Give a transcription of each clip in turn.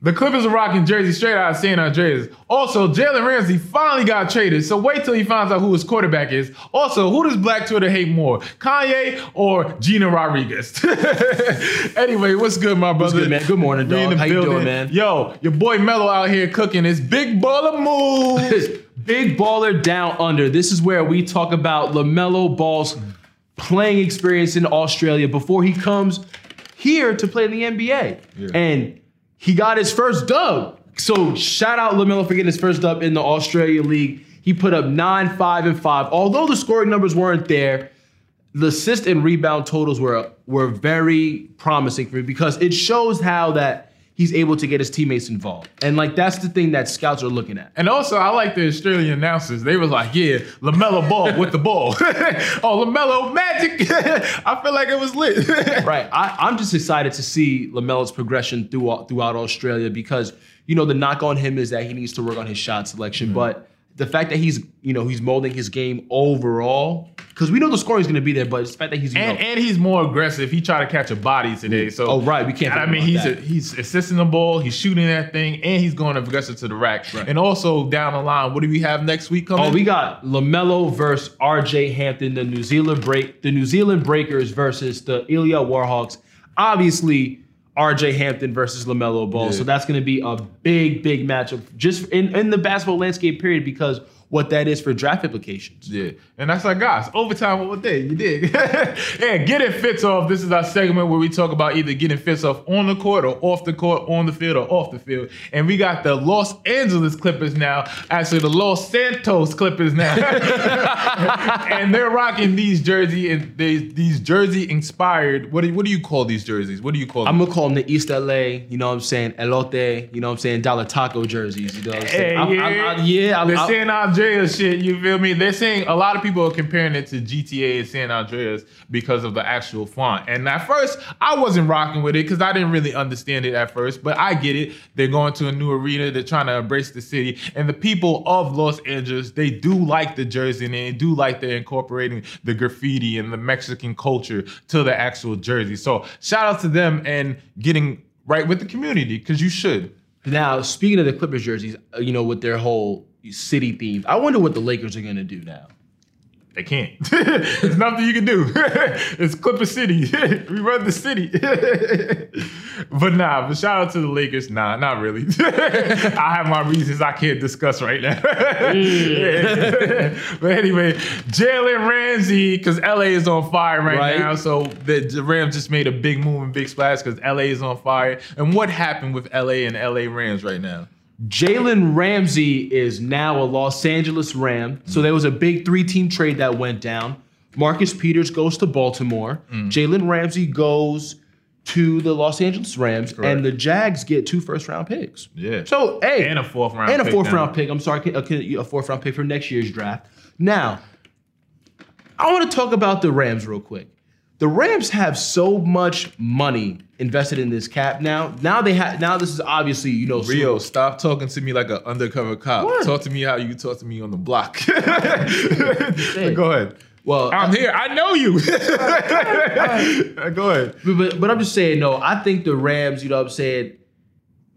The Clippers are rocking jersey straight out of San Andreas. Also, Jalen Ramsey finally got traded, so wait till he finds out who his quarterback is. Also, who does Black Twitter hate more, Kanye or Gina Rodriguez? anyway, what's good, my brother? What's good, man? Good morning, in dog. How you doing, man? Yo, your boy Mello out here cooking his big baller moves. Big baller down under. This is where we talk about LaMelo Ball's playing experience in Australia before he comes here to play in the NBA. Yeah. And he got his first dub. So shout out LaMelo for getting his first dub in the Australia League. He put up 9, 5, and 5. Although the scoring numbers weren't there, the assist and rebound totals were were very promising for me because it shows how that he's able to get his teammates involved. And like that's the thing that scouts are looking at. And also, I like the Australian announcers. They were like, yeah, LaMelo ball with the ball. oh, LaMelo magic. I feel like it was lit. Right. I, I'm just excited to see LaMelo's progression throughout throughout Australia because you know the knock on him is that he needs to work on his shot selection, mm-hmm. but the fact that he's you know he's molding his game overall because we know the scoring is going to be there, but the fact that he's And, know, and he's more aggressive. He tried to catch a body today. So Oh, right. We can't I mean, he's a, he's assisting the ball. He's shooting that thing, and he's going aggressive to the rack. And also down the line, what do we have next week coming? Oh, we got LaMelo versus RJ Hampton, the New Zealand break, the New Zealand Breakers versus the Illawarra Hawks. Obviously, RJ Hampton versus LaMelo Ball. Yeah. So that's going to be a big, big matchup just in, in the basketball landscape period because what that is for draft implications. Yeah, and that's our guys. Overtime all day. You did. yeah, getting fits off. This is our segment where we talk about either getting fits off on the court or off the court, on the field or off the field. And we got the Los Angeles Clippers now. Actually, the Los Santos Clippers now, and they're rocking these jersey and they, these jersey inspired. What do you, what do you call these jerseys? What do you call them? I'm gonna call them the East LA, you know what I'm saying, elote, you know what I'm saying, dollar taco jerseys, you know what I'm Hey, saying. I'm- yeah, I'm- I'm- yeah, I'm- the I'm- San Andreas shit. You feel me? They're saying a lot of people are comparing it to GTA San Andreas because of the actual font. And at first, I wasn't rocking with it because I didn't really understand it at first. But I get it. They're going to a new arena. They're trying to embrace the city, and the people of Los Angeles they do like the jersey and they do like they're incorporating the graffiti and the Mexican culture to the actual jersey. So shout out to them and getting right with the community because you should. Now, speaking of the Clippers jerseys, uh, you know, with their whole city theme, I wonder what the Lakers are gonna do now. They can't. There's nothing you can do. it's Clipper City. we run the city. but nah, but shout out to the Lakers. Nah, not really. I have my reasons I can't discuss right now. but anyway, Jalen Ramsey, because LA is on fire right, Right. now. So the, the Rams just made a big move and big splash because LA is on fire. And what happened with LA and LA Rams right now? Jalen Ramsey is now a Los Angeles Ram. So there was a big three-team trade that went down. Marcus Peters goes to Baltimore. Mm. Jalen Ramsey goes to the Los Angeles Rams, Correct. and the Jags get two first-round picks. Yeah. So hey, And a fourth round and a pick fourth now. round pick. I'm sorry, a, a fourth round pick for next year's draft. Now, I want to talk about the Rams real quick. The Rams have so much money invested in this cap now. Now they have. Now this is obviously you know Rio, stop talking to me like an undercover cop. What? Talk to me how you talk to me on the block. Go ahead. Well, I'm here. I know you. Go ahead. But, but, but I'm just saying, no, I think the Rams, you know what I'm saying,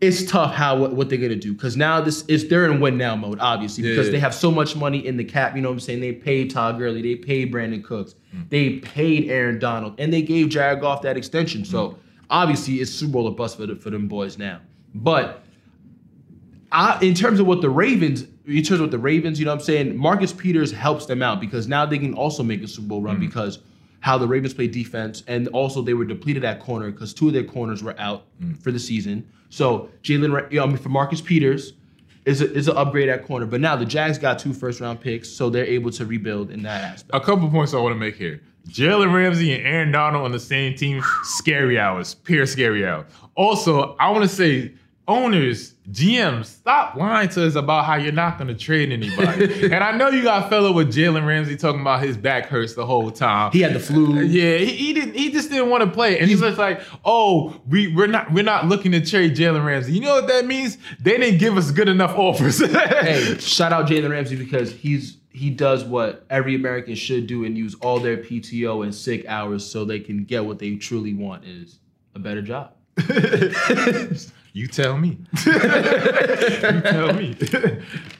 it's tough how what, what they're gonna do. Because now this is they're in win now mode, obviously, Yeah, because yeah. they have so much money in the cap, you know what I'm saying? They paid Todd Gurley, they paid Brandin Cooks, Mm. they paid Aaron Donald, and they gave Jared Goff that extension. Mm. So obviously it's Super Bowl or bust for, the, for them boys now. But I, in terms of what the Ravens, in terms of what the Ravens, you know what I'm saying, Marcus Peters helps them out because now they can also make a Super Bowl run because how the Ravens play defense, and also they were depleted at corner because two of their corners were out mm. for the season. So Jalen, you know, I mean, for Marcus Peters is a, is an upgrade at corner. But now the Jags got two first round picks, so they're able to rebuild in that aspect. A couple points I want to make here. Jalen Ramsey and Aaron Donald on the same team, scary hours, pure scary hours. Also, I want to say, owners, GMs, stop lying to us about how you're not going to trade anybody. and I know you got fellow with Jalen Ramsey talking about his back hurts the whole time. He had the flu. Yeah, he, he didn't. He just didn't want to play, and he's just like, "Oh, we we're not we're not looking to trade Jalen Ramsey." You know what that means? They didn't give us good enough offers. hey, shout out Jalen Ramsey because he's he does what every American should do and use all their PTO and sick hours so they can get what they truly want is a better job. You tell me. you tell me.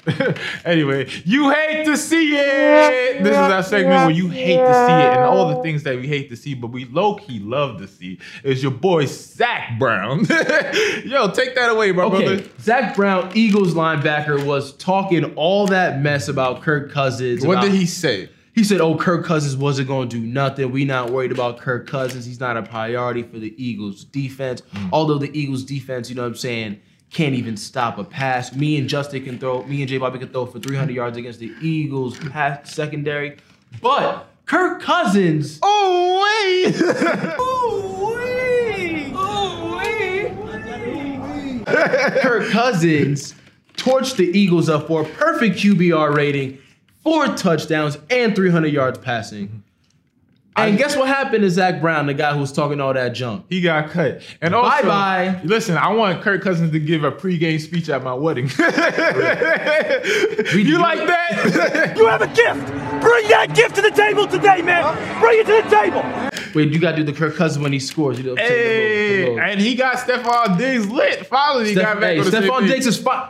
anyway, you hate to see it. This is our segment where you hate to see it and all the things that we hate to see, but we low key love to see. Is your boy Zach Brown? Yo, take that away, my Okay, brother. Zach Brown, Eagles linebacker, was talking all that mess about Kirk Cousins. What about- did he say? He said, "Oh, Kirk Cousins wasn't going to do nothing. We not worried about Kirk Cousins. He's not a priority for the Eagles defense. Hmm. Although the Eagles defense, you know what I'm saying, can't even stop a pass. Me and Justin can throw. Me and J. Bobby can throw for 300 yards against the Eagles pass secondary. But Kirk Cousins, Oh wait. oh wait. Oh wait. Kirk Cousins torched the Eagles up for a perfect QBR rating, four touchdowns and 300 yards passing. And guess what happened to Zach Brown, the guy who was talking all that junk? He got cut. And also, Bye-bye. Listen, I want Kirk Cousins to give a pregame speech at my wedding. you like that? You have a gift. Bring that gift to the table today, man. Bring it to the table. Wait, you gotta do the Kirk Cousins when he scores. You know, take the little- the hey, and he got Stefon Diggs lit. Finally, he Steph- got back hey, on the same Stefon. Diggs is fine.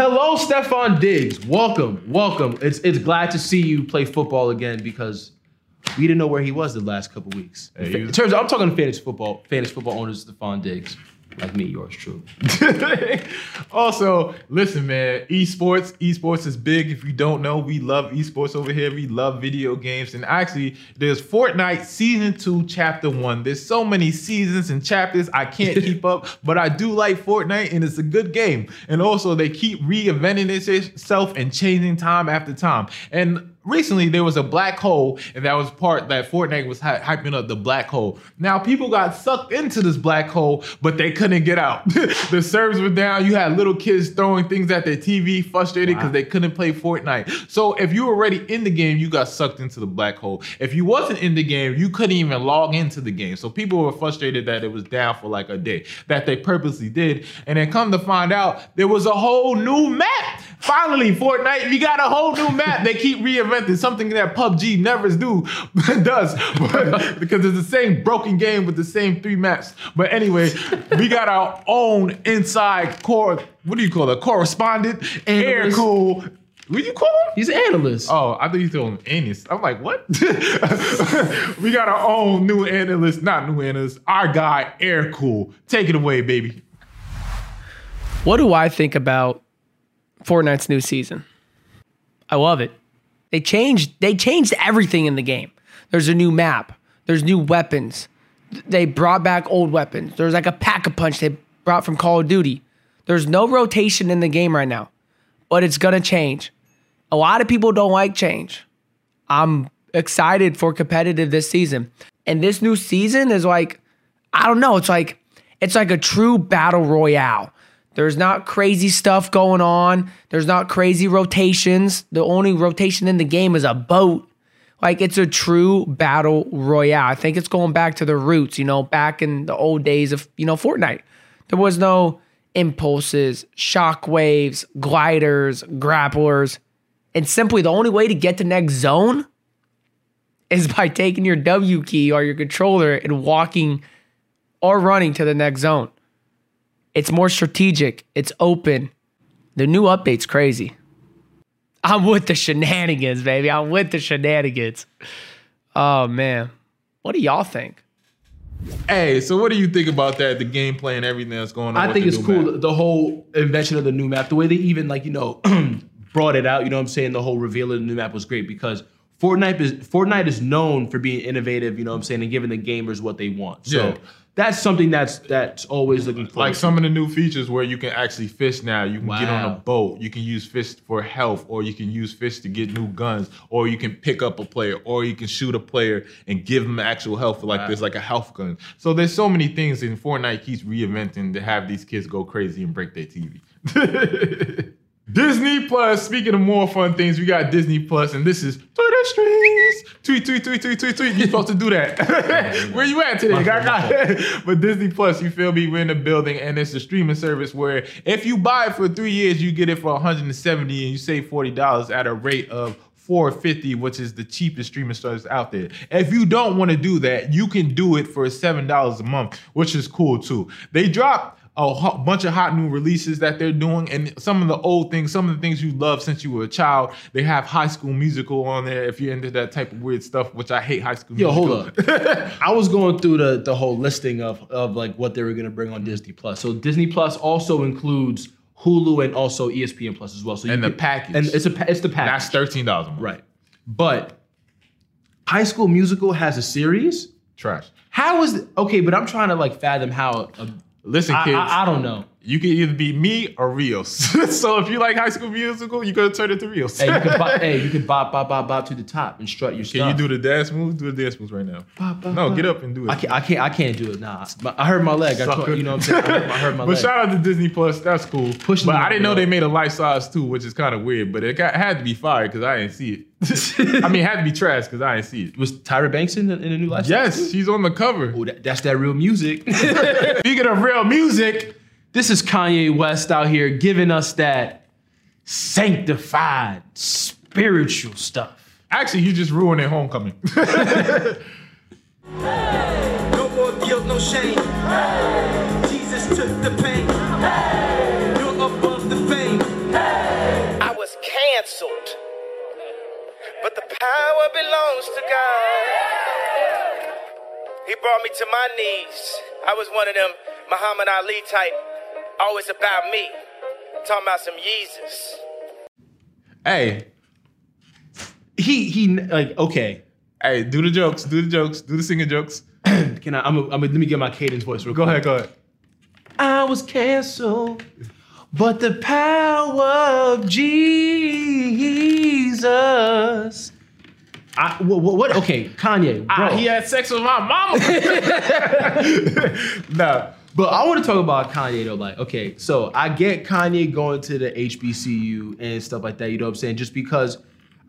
Hello, Stefon Diggs. Welcome, welcome. It's it's glad to see you play football again because we didn't know where he was the last couple weeks. Hey, he In terms, of, I'm talking fantasy football, fantasy football owners, Stefon Diggs, like me, yours true. also, listen, man, esports, esports is big. If you don't know, we love esports over here. We love video games. And actually, there's Fortnite season two, chapter one. There's so many seasons and chapters I can't keep up, but I do like Fortnite and it's a good game. And also, they keep reinventing itself and changing time after time. And recently there was a black hole and that was part that Fortnite was hy- hyping up the black hole. Now people got sucked into this black hole, but they couldn't get out. the servers were down. You had little kids throwing things at their TV, frustrated because they couldn't play Fortnite. So if you were already in the game, you got sucked into the black hole. If you wasn't in the game, you couldn't even log into the game. So people were frustrated that it was down for like a day, that they purposely did. And then come to find out, there was a whole new map. Finally, Fortnite, you got a whole new map. They keep reinventing something that PUBG never do does, but, because it's the same broken game with the same three maps. But anyway, we got our own inside core. What do you call it? Correspondent, air cool. What do you call him? He's an analyst. Oh, I thought you told him anus. I'm like, what? we got our own new analyst, not new analyst, our guy, Air Cool. Take it away, baby. What do I think about Fortnite's new season? I love it. They changed they changed everything in the game. There's a new map. There's new weapons. They brought back old weapons. There's like a pack a punch they brought from Call of Duty. There's no rotation in the game right now. But it's to change. A lot of people don't like change. I'm excited for competitive this season. And this new season is like I don't know, it's like it's like a true battle royale. There's not crazy stuff going on. There's not crazy rotations. The only rotation in the game is a boat. Like it's a true battle royale. I think it's going back to the roots, you know, back in the old days of, you know, Fortnite. There was no impulses, shockwaves, gliders, grapplers. And simply the only way to get to next zone is by taking your W key or your controller and walking or running to the next zone. It's more strategic, it's open. The new update's crazy. I'm with the shenanigans, baby. I'm with the shenanigans. Oh man. What do y'all think? Hey, so what do you think about that? The gameplay and everything that's going on. I with think the it's new cool map? the, the whole invention of the new map, the way they even like you know brought it out. You know what I'm saying? The whole reveal of the new map was great because Fortnite is Fortnite is known for being innovative. You know what I'm saying, and giving the gamers what they want. So Yeah. That's something that's that's always looking for. Like some of the new features where you can actually fish now. You can get on a boat. You can use fish for health, or you can use fish to get new guns, or you can pick up a player, or you can shoot a player and give them actual health like there's like a health gun. So there's so many things, and Fortnite keeps reinventing to have these kids go crazy and break their TV. Disney Plus. Speaking of more fun things, we got Disney Plus, and this is Twitter streets. Tweet, tweet, tweet, tweet, tweet, tweet. You're supposed to do that. Where you at today? Gaga? but Disney Plus, you feel me? We're in the building, and it's a streaming service where if you buy it for three years, you get it for 170, and you save forty dollars at a rate of 450, which is the cheapest streaming service out there. If you don't want to do that, you can do it for $7 a month, which is cool too. They dropped a ho- bunch of hot new releases that they're doing, and some of the old things, some of the things you love since you were a child. They have High School Musical on there if you're into that type of weird stuff, which I hate. High School musical. Yo, Musical. hold up. I was going through the the whole listing of of like what they were gonna bring on Disney Plus. So Disney Plus also includes Hulu and also ESPN Plus as well. So you And the can- package. and it's a it's the package. That's thirteen dollars right. But High School Musical has a series. Trash. How is okay? But I'm trying to like fathom how. A, Listen, I, kids. I, I don't know. You can either be me or Rios. so if you like High School Musical, you gotta turn it to Rios. Hey, you could bop, hey, you could bop bop bop bop to the top and strut your Can stuff. you do the dance moves? Do the dance moves right now. Bop, bop, no, bop. get up and do it. I can't. I can't. I can't do it. Nah. I hurt my leg. I tore, you know what I'm saying? I hurt, I hurt my but leg. But shout out to Disney Plus. That's cool. Push but I didn't know they made a life size too, which is kind of weird. But it got, had to be fire because I didn't see it. I mean, it had to be trash because I didn't see it. Was Tyra Banks in the, in the new life? Yes, she's on the cover. Oh, that, that's that real music. Speaking of real music, this is Kanye West out here giving us that sanctified spiritual stuff. actually, he just ruined their homecoming. No more guilt, no shame. Jesus took the pain. You're above the fame. I was canceled. But the power belongs to God. He brought me to my knees. I was one of them Muhammad Ali type, always about me. Talking about some Jesus. hey, He he like okay. hey, do the jokes, do the jokes, do the singing jokes. Can I? I'm. A, I'm a, let me get my cadence voice real Go quick. ahead, go ahead. I was canceled, but the power of Jesus. I, what, what, what? Okay, Kanye, bro. Ah, he had sex with my mama. nah, But I want to talk about Kanye though. Like, okay, so I get Kanye going to the HBCU and stuff like that. You know what I'm saying? Just because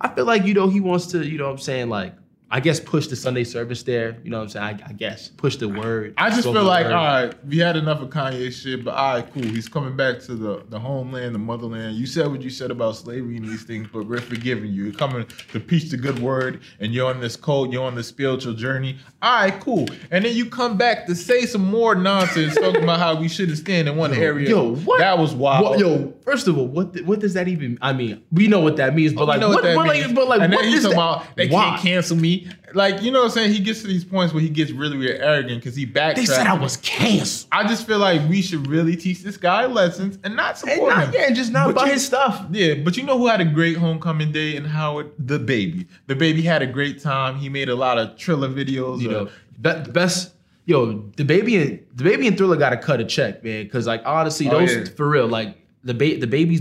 I feel like you know he wants to. You know what I'm saying? Like, I guess push the Sunday service there. You know what I'm saying? I, I guess push the word. I just feel like, all right, we had enough of Kanye shit, but all right, cool. He's coming back to the, the homeland, the motherland. You said what you said about slavery and these things, but we're forgiving you. You're coming to preach the good word, and you're on this code, you're on this spiritual journey. All right, cool. And then you come back to say some more nonsense talking about how we shouldn't stand in one area. Yo, what? That was wild. What- yo, first of all, what th- what does that even? I mean, we know what that means, but You like, what, what, like, but like, and what then he's is talking that? about they Why? can't cancel me. Like, you know what I'm saying? He gets to these points where he gets really, really arrogant because he backtracks. They said I was canceled. I just feel like we should really teach this guy lessons and not And support not, him. yeah, and just not But buy you- his stuff. Yeah, but you know who had a great homecoming day and Howard? The baby. The baby had a great time. He made a lot of Triller videos. You uh, know, be- the best. Yo, the baby and the baby and Triller got to cut a check, man. Because like honestly, Oh, those yeah. for real, like the ba- the baby's